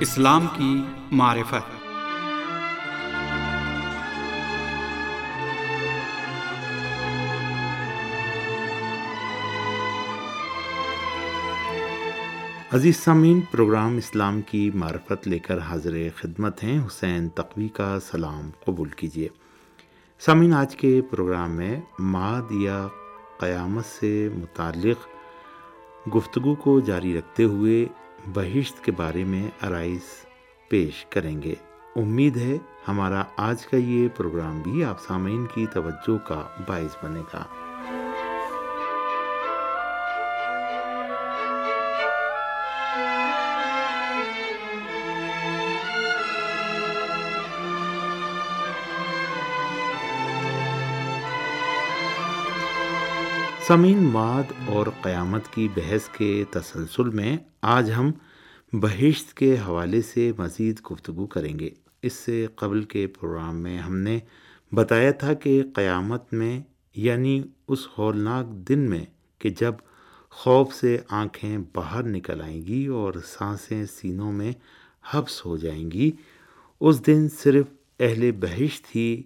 اسلام کی معرفت۔ عزیز سامعین، پروگرام اسلام کی معرفت لے کر حاضر خدمت ہیں حسین تقوی کا سلام قبول کیجیے۔ سامعین، آج کے پروگرام میں ماد یا قیامت سے متعلق گفتگو کو جاری رکھتے ہوئے بہشت کے بارے میں آرائز پیش کریں گے۔ امید ہے ہمارا آج کا یہ پروگرام بھی آپ سامعین کی توجہ کا باعث بنے گا۔ سمین ماد اور قیامت کی بحث کے تسلسل میں آج ہم بہشت کے حوالے سے مزید گفتگو کریں گے۔ اس سے قبل کے پروگرام میں ہم نے بتایا تھا کہ قیامت میں یعنی اس ہولناک دن میں، کہ جب خوف سے آنکھیں باہر نکل آئیں گی اور سانسیں سینوں میں حبس ہو جائیں گی، اس دن صرف اہل بہشت ہی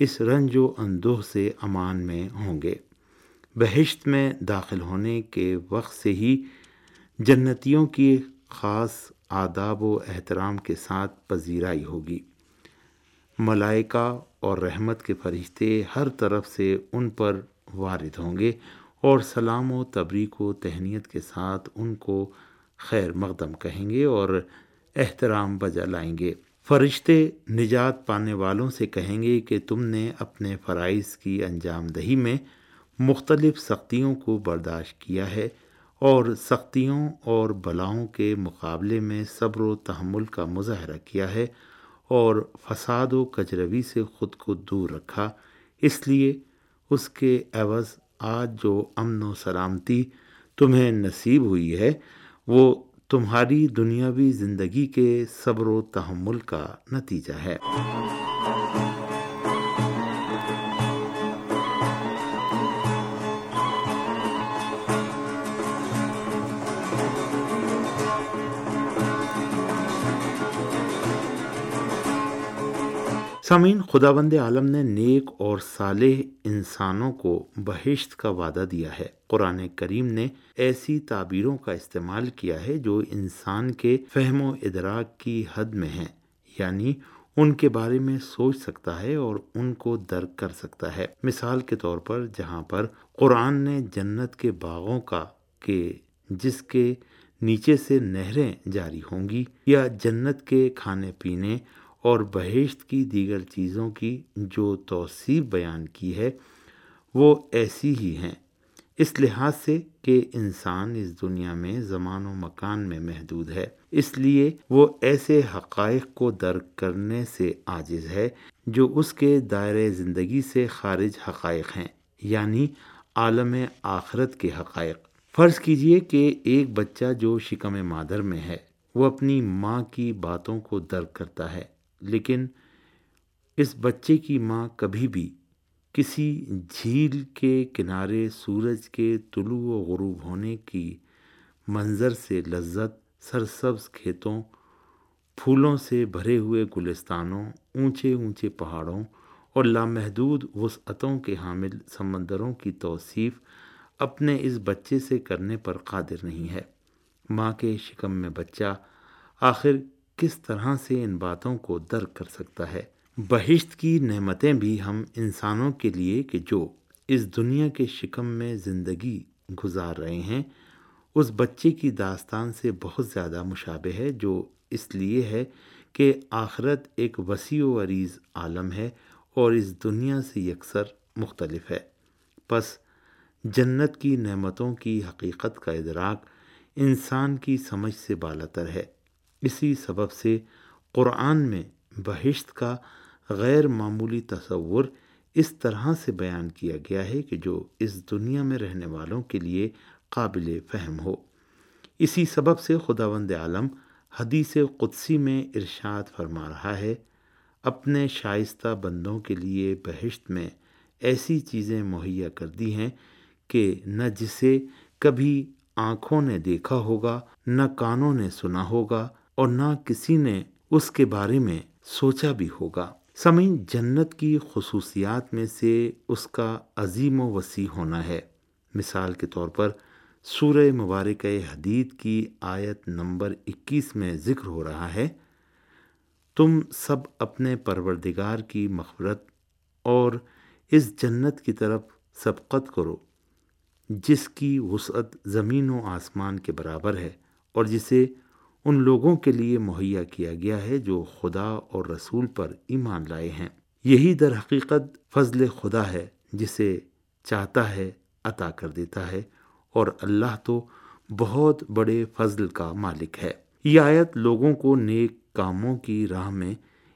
اس رنج و اندوہ سے امان میں ہوں گے۔ بہشت میں داخل ہونے کے وقت سے ہی جنتیوں کی خاص آداب و احترام کے ساتھ پذیرائی ہوگی۔ ملائکہ اور رحمت کے فرشتے ہر طرف سے ان پر وارد ہوں گے اور سلام و تبریک و تہنیت کے ساتھ ان کو خیر مقدم کہیں گے اور احترام بجا لائیں گے۔ فرشتے نجات پانے والوں سے کہیں گے کہ تم نے اپنے فرائض کی انجام دہی میں مختلف سختیوں کو برداشت کیا ہے اور سختیوں اور بلاؤں کے مقابلے میں صبر و تحمل کا مظاہرہ کیا ہے اور فساد و کجروی سے خود کو دور رکھا۔ اس لیے اس کے عوض آج جو امن و سلامتی تمہیں نصیب ہوئی ہے، وہ تمہاری دنیاوی زندگی کے صبر و تحمل کا نتیجہ ہے۔ سامعین خدا بند عالم نے نیک اور صالح انسانوں کو بہشت کا وعدہ دیا ہے۔ قرآن کریم نے ایسی تعبیروں کا استعمال کیا ہے جو انسان کے فہم و ادراک کی حد میں ہیں یعنی ان کے بارے میں سوچ سکتا ہے اور ان کو درک کر سکتا ہے۔ مثال کے طور پر، جہاں پر قرآن نے جنت کے باغوں کا کہ جس کے نیچے سے نہریں جاری ہوں گی یا جنت کے کھانے پینے اور بہشت کی دیگر چیزوں کی جو توصیف بیان کی ہے، وہ ایسی ہی ہیں۔ اس لحاظ سے کہ انسان اس دنیا میں زمان و مکان میں محدود ہے، اس لیے وہ ایسے حقائق کو درک کرنے سے عاجز ہے جو اس کے دائرۂ زندگی سے خارج حقائق ہیں یعنی عالم آخرت کے حقائق۔ فرض کیجیے کہ ایک بچہ جو شکم مادر میں ہے، وہ اپنی ماں کی باتوں کو درک کرتا ہے۔ لیکن اس بچے کی ماں کبھی بھی کسی جھیل کے کنارے سورج کے طلوع و غروب ہونے کی منظر سے لذت سرسبز کھیتوں، پھولوں سے بھرے ہوئے گلستانوں، اونچے اونچے پہاڑوں اور لامحدود وسعتوں کے حامل سمندروں کی توصیف اپنے اس بچے سے کرنے پر قادر نہیں ہے۔ ماں کے شکم میں بچہ آخر کس طرح سے ان باتوں کو درک کر سکتا ہے۔ بہشت کی نعمتیں بھی ہم انسانوں کے لیے کہ جو اس دنیا کے شکم میں زندگی گزار رہے ہیں، اس بچے کی داستان سے بہت زیادہ مشابہ ہے، جو اس لیے ہے کہ آخرت ایک وسیع و عریض عالم ہے اور اس دنیا سے یکسر مختلف ہے۔ پس جنت کی نعمتوں کی حقیقت کا ادراک انسان کی سمجھ سے بالاتر ہے۔ اسی سبب سے قرآن میں بہشت کا غیر معمولی تصور اس طرح سے بیان کیا گیا ہے کہ جو اس دنیا میں رہنے والوں کے لیے قابل فہم ہو۔ اسی سبب سے خداوند عالم حدیث قدسی میں ارشاد فرما رہا ہے، اپنے شائستہ بندوں کے لیے بہشت میں ایسی چیزیں مہیا کر دی ہیں کہ نہ جسے کبھی آنکھوں نے دیکھا ہوگا، نہ کانوں نے سنا ہوگا اور نہ کسی نے اس کے بارے میں سوچا بھی ہوگا۔ سمعین جنت کی خصوصیات میں سے اس کا عظیم و وسیع ہونا ہے۔ مثال کے طور پر، سورہ مبارک حدید کی آیت نمبر اکیس میں ذکر ہو رہا ہے، تم سب اپنے پروردگار کی مغفرت اور اس جنت کی طرف سبقت کرو، جس کی وسعت زمین و آسمان کے برابر ہے اور جسے ان لوگوں کے لیے مہیا کیا گیا ہے جو خدا اور رسول پر ایمان لائے ہیں۔ یہی در حقیقت فضل خدا ہے جسے چاہتا ہے عطا کر دیتا ہے اور اللہ تو بہت بڑے فضل کا مالک ہے۔ یہ آیت لوگوں کو نیک کاموں کی راہ میں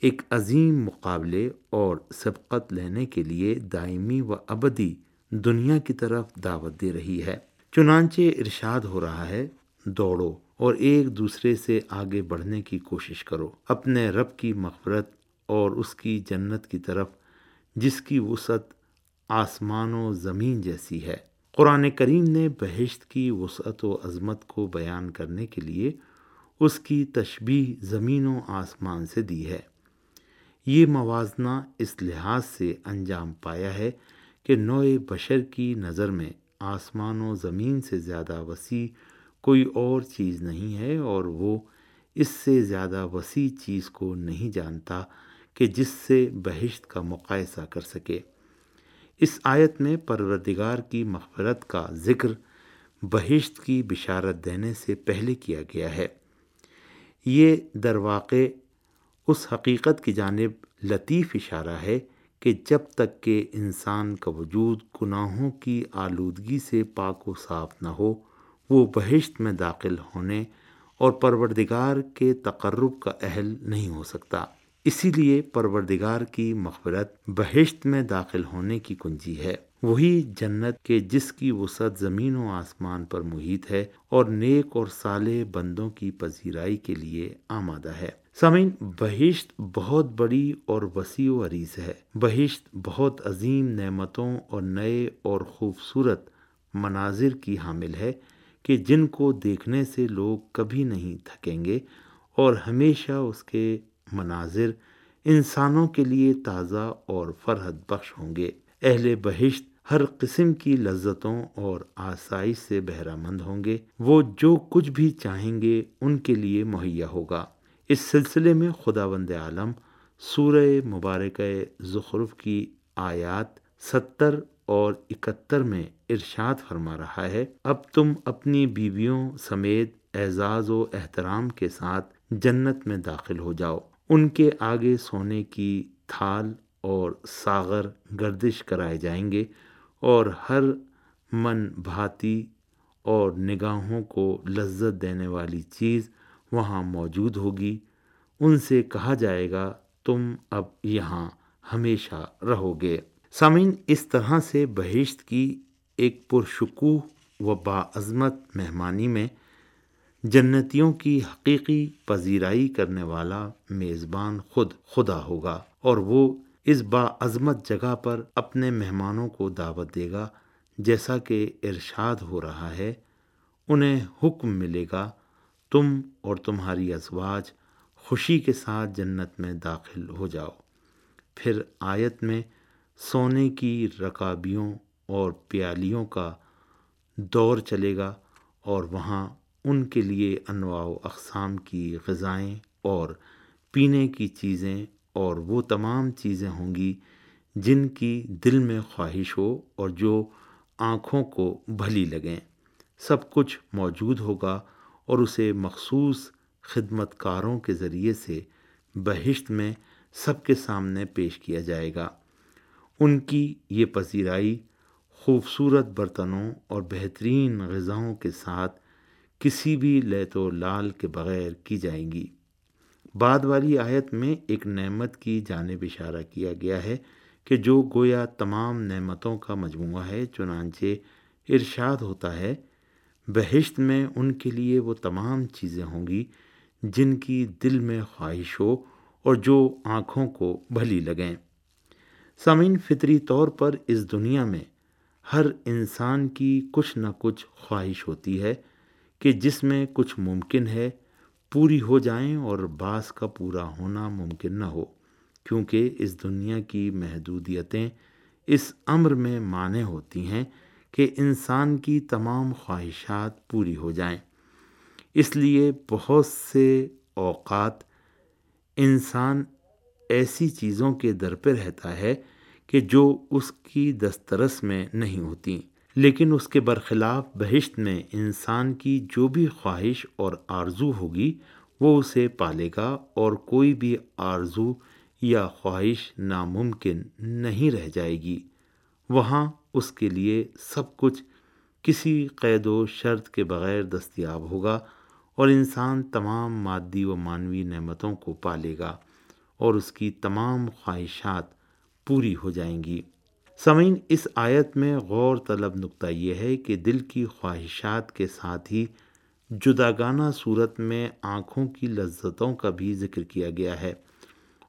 ایک عظیم مقابلے اور سبقت لینے کے لیے دائمی و ابدی دنیا کی طرف دعوت دے رہی ہے۔ چنانچہ ارشاد ہو رہا ہے، دوڑو۔ اور ایک دوسرے سے آگے بڑھنے کی کوشش کرو۔ اپنے رب کی مغفرت اور اس کی جنت کی طرف، جس کی وسعت آسمان و زمین جیسی ہے۔ قرآن کریم نے بہشت کی وسعت و عظمت کو بیان کرنے کے لیے اس کی تشبیح زمین و آسمان سے دی ہے۔ یہ موازنہ اس لحاظ سے انجام پایا ہے کہ نوع بشر کی نظر میں آسمان و زمین سے زیادہ وسیع کوئی اور چیز نہیں ہے اور وہ اس سے زیادہ وسیع چیز کو نہیں جانتا کہ جس سے بہشت کا مقاصہ کر سکے۔ اس آیت میں پروردگار کی مغفرت کا ذکر بہشت کی بشارت دینے سے پہلے کیا گیا ہے۔ یہ درواقع اس حقیقت کی جانب لطیف اشارہ ہے کہ جب تک کہ انسان کا وجود گناہوں کی آلودگی سے پاک و صاف نہ ہو وہ بہشت میں داخل ہونے اور پروردگار کے تقرب کا اہل نہیں ہو سکتا۔ اسی لیے پروردگار کی مغفرت بہشت میں داخل ہونے کی کنجی ہے۔ وہی جنت کے جس کی وسعت زمین و آسمان پر محیط ہے اور نیک اور صالح بندوں کی پذیرائی کے لیے آمادہ ہے۔ سمین بہشت بہت بڑی اور وسیع و عریض ہے۔ بہشت بہت عظیم نعمتوں اور نئے اور خوبصورت مناظر کی حامل ہے۔ کہ جن کو دیکھنے سے لوگ کبھی نہیں تھکیں گے اور ہمیشہ اس کے مناظر انسانوں کے لیے تازہ اور فرحت بخش ہوں گے۔ اہل بہشت ہر قسم کی لذتوں اور آسائش سے بہرہ مند ہوں گے۔ وہ جو کچھ بھی چاہیں گے ان کے لیے مہیا ہوگا۔ اس سلسلے میں خدا بند عالم سورہ مبارک زخرف کی آیات ستر اور اکہتر میں ارشاد فرما رہا ہے، اب تم اپنی بیویوں سمیت اعزاز و احترام کے ساتھ جنت میں داخل ہو جاؤ۔ ان کے آگے سونے کی تھال اور ساغر گردش کرائے جائیں گے اور ہر من بھاتی اور نگاہوں کو لذت دینے والی چیز وہاں موجود ہوگی۔ ان سے کہا جائے گا، تم اب یہاں ہمیشہ رہو گے۔ سامعین، اس طرح سے بہشت کی ایک پرشکوہ و باعظمت مہمانی میں جنتیوں کی حقیقی پذیرائی کرنے والا میزبان خود خدا ہوگا اور وہ اس باعظمت جگہ پر اپنے مہمانوں کو دعوت دے گا جیسا کہ ارشاد ہو رہا ہے، انہیں حکم ملے گا، تم اور تمہاری ازواج خوشی کے ساتھ جنت میں داخل ہو جاؤ۔ پھر آیت میں سونے کی رکابیوں اور پیالیوں کا دور چلے گا اور وہاں ان کے لیے انواع و اقسام کی غذائیں اور پینے کی چیزیں اور وہ تمام چیزیں ہوں گی جن کی دل میں خواہش ہو اور جو آنکھوں کو بھلی لگیں۔ سب کچھ موجود ہوگا اور اسے مخصوص خدمت کاروں کے ذریعے سے بہشت میں سب کے سامنے پیش کیا جائے گا۔ ان کی یہ پذیرائی خوبصورت برتنوں اور بہترین غذاؤں کے ساتھ کسی بھی لیت و لال کے بغیر کی جائیں گی۔ بعد والی آیت میں ایک نعمت کی جانب اشارہ کیا گیا ہے کہ جو گویا تمام نعمتوں کا مجموعہ ہے، چنانچہ ارشاد ہوتا ہے، بہشت میں ان کے لیے وہ تمام چیزیں ہوں گی جن کی دل میں خواہش ہو اور جو آنکھوں کو بھلی لگیں۔ سامعین، فطری طور پر اس دنیا میں ہر انسان کی کچھ نہ کچھ خواہش ہوتی ہے کہ جس میں کچھ ممکن ہے، پوری ہو جائیں اور بعض کا پورا ہونا ممکن نہ ہو، کیونکہ اس دنیا کی محدودیتیں اس امر میں معنی ہوتی ہیں کہ انسان کی تمام خواہشات پوری ہو جائیں۔ اس لیے بہت سے اوقات انسان ایسی چیزوں کے در پہ رہتا ہے کہ جو اس کی دسترس میں نہیں ہوتی، لیکن اس کے برخلاف بہشت میں انسان کی جو بھی خواہش اور آرزو ہوگی، وہ اسے پالے گا اور کوئی بھی آرزو یا خواہش ناممکن نہیں رہ جائے گی۔ وہاں اس کے لیے سب کچھ کسی قید و شرط کے بغیر دستیاب ہوگا اور انسان تمام مادی و معنوی نعمتوں کو پالے گا اور اس کی تمام خواہشات پوری ہو جائیں گی۔ سمعین، اس آیت میں غور طلب نقطہ یہ ہے کہ دل کی خواہشات کے ساتھ ہی جداگانہ صورت میں آنکھوں کی لذتوں کا بھی ذکر کیا گیا ہے۔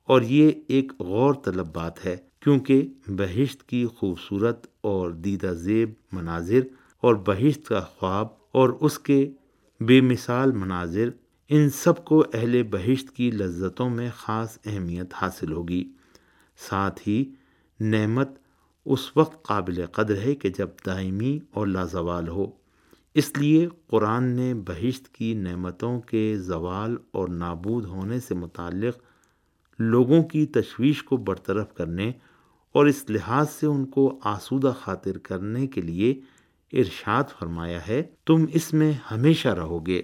اور یہ ایک غور طلب بات ہے، کیونکہ بہشت کی خوبصورت اور دیدہ زیب مناظر اور بہشت کا خواب اور اس کے بے مثال مناظر، ان سب کو اہل بہشت کی لذتوں میں خاص اہمیت حاصل ہوگی۔ ساتھ ہی نعمت اس وقت قابل قدر ہے کہ جب دائمی اور لازوال ہو۔ اس لیے قرآن نے بہشت کی نعمتوں کے زوال اور نابود ہونے سے متعلق لوگوں کی تشویش کو برطرف کرنے اور اس لحاظ سے ان کو آسودہ خاطر کرنے کے لیے ارشاد فرمایا ہے۔ تم اس میں ہمیشہ رہو گے۔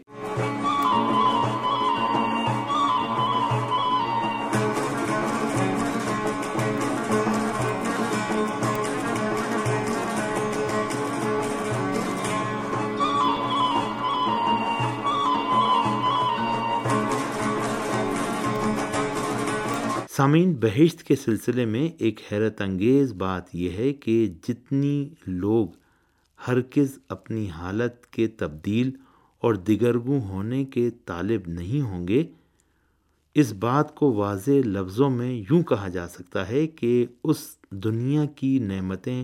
سامعین، بہشت کے سلسلے میں ایک حیرت انگیز بات یہ ہے کہ جتنی لوگ ہرگز اپنی حالت کے تبدیل اور دگرگوں ہونے کے طالب نہیں ہوں گے، اس بات کو واضح لفظوں میں یوں کہا جا سکتا ہے کہ اس دنیا کی نعمتیں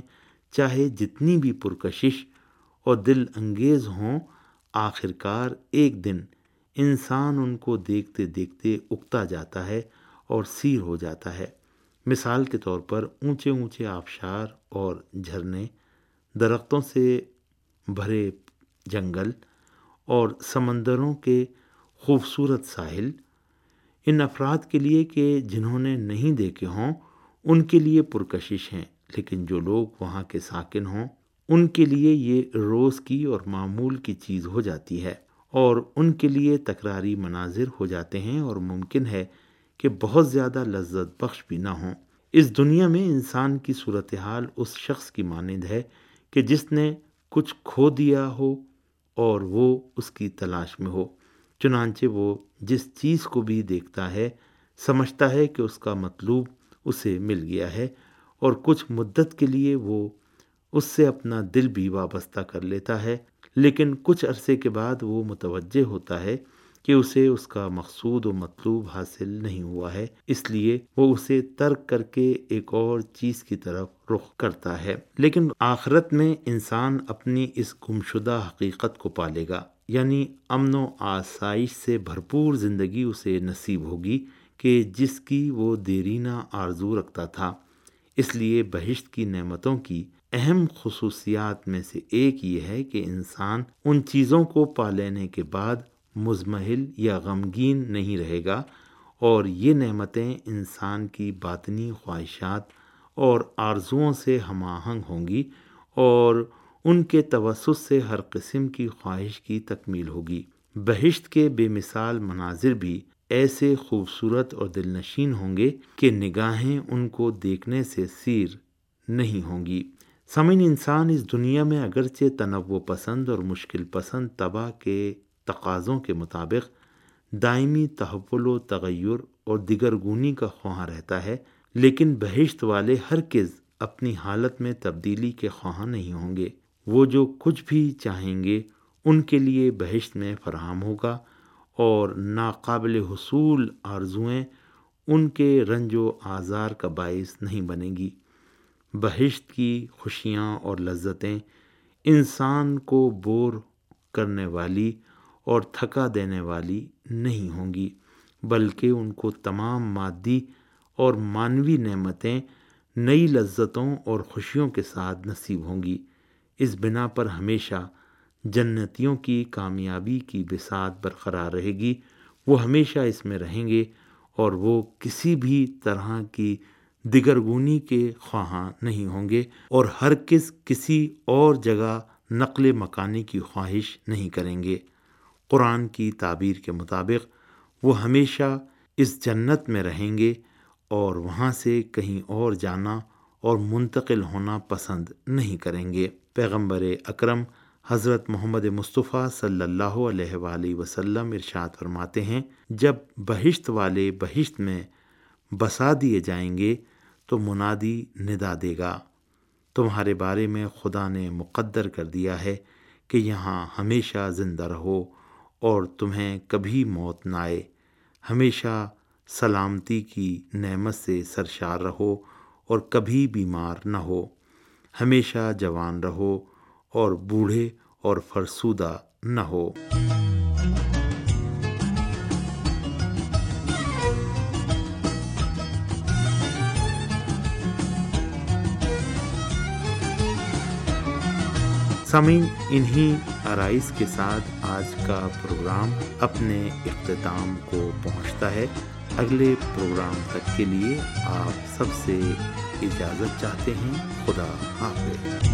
چاہے جتنی بھی پرکشش اور دل انگیز ہوں، آخرکار ایک دن انسان ان کو دیکھتے دیکھتے اگتا جاتا ہے اور سیر ہو جاتا ہے۔ مثال کے طور پر اونچے اونچے آبشار اور جھرنے درختوں سے بھرے جنگل اور سمندروں کے خوبصورت ساحل۔ ان افراد کے لیے کہ جنہوں نے نہیں دیکھے ہوں، ان کے لیے پرکشش ہیں۔ لیکن جو لوگ وہاں کے ساکن ہوں، ان کے لیے یہ روز کی اور معمول کی چیز ہو جاتی ہے اور ان کے لیے تکراری مناظر ہو جاتے ہیں اور ممکن ہے کہ بہت زیادہ لذت بخش بھی نہ ہوں۔ اس دنیا میں انسان کی صورتحال اس شخص کی مانند ہے کہ جس نے کچھ کھو دیا ہو اور وہ اس کی تلاش میں ہو۔ چنانچہ وہ جس چیز کو بھی دیکھتا ہے، سمجھتا ہے کہ اس کا مطلوب اسے مل گیا ہے اور کچھ مدت کے لیے وہ اس سے اپنا دل بھی وابستہ کر لیتا ہے، لیکن کچھ عرصے کے بعد وہ متوجہ ہوتا ہے کہ اسے اس کا مقصود و مطلوب حاصل نہیں ہوا ہے، اس لیے وہ اسے ترک کر کے ایک اور چیز کی طرف رخ کرتا ہے۔ لیکن آخرت میں انسان اپنی اس گمشدہ حقیقت کو پالے گا یعنی امن و آسائش سے بھرپور زندگی اسے نصیب ہوگی کہ جس کی وہ دیرینہ آرزو رکھتا تھا۔ اس لیے بہشت کی نعمتوں کی اہم خصوصیات میں سے ایک یہ ہے کہ انسان ان چیزوں کو پا لینے کے بعد مزمحل یا غمگین نہیں رہے گا اور یہ نعمتیں انسان کی باطنی خواہشات اور آرزوؤں سے ہم آہنگ ہوں گی اور ان کے توسط سے ہر قسم کی خواہش کی تکمیل ہوگی۔ بہشت کے بے مثال مناظر بھی ایسے خوبصورت اور دل نشین ہوں گے کہ نگاہیں ان کو دیکھنے سے سیر نہیں ہوں گی۔ سمن انسان اس دنیا میں اگرچہ تنوع پسند اور مشکل پسند تباہ کے تقاضوں کے مطابق دائمی تحول و تغیر اور دیگر گونی کا خواہاں رہتا ہے، لیکن بہشت والے ہر اپنی حالت میں تبدیلی کے خواہاں نہیں ہوں گے۔ وہ جو کچھ بھی چاہیں گے، ان کے لیے بہشت میں فراہم ہوگا اور ناقابل حصول آرزوئیں ان کے رنج و آزار کا باعث نہیں بنے گی۔ بہشت کی خوشیاں اور لذتیں انسان کو بور کرنے والی اور تھکا دینے والی نہیں ہوں گی، بلکہ ان کو تمام مادی اور مانوی نعمتیں نئی لذتوں اور خوشیوں کے ساتھ نصیب ہوں گی۔ اس بنا پر ہمیشہ جنتیوں کی کامیابی کی بساط برقرار رہے گی۔ وہ ہمیشہ اس میں رہیں گے اور وہ کسی بھی طرح کی دگرگونی کے خواہاں نہیں ہوں گے اور ہر کس کسی اور جگہ نقل مکانی کی خواہش نہیں کریں گے۔ قرآن کی تعبیر کے مطابق وہ ہمیشہ اس جنت میں رہیں گے اور وہاں سے کہیں اور جانا اور منتقل ہونا پسند نہیں کریں گے۔ پیغمبر اکرم حضرت محمد مصطفیٰ صلی اللہ علیہ وآلہ وسلم ارشاد فرماتے ہیں، جب بہشت والے بہشت میں بسا دیے جائیں گے تو منادی ندا دے گا۔ تمہارے بارے میں خدا نے مقدر کر دیا ہے کہ یہاں ہمیشہ زندہ رہو۔ اور تمہیں کبھی موت نہ آئے۔ ہمیشہ سلامتی کی نعمت سے سرشار رہو اور کبھی بیمار نہ ہو۔ ہمیشہ جوان رہو اور بوڑھے اور فرسودہ نہ ہو۔ سامعین، انہی آرائز کے ساتھ آج کا پروگرام اپنے اختتام کو پہنچتا ہے۔ اگلے پروگرام تک کے لیے آپ سب سے اجازت چاہتے ہیں۔ خدا حافظ۔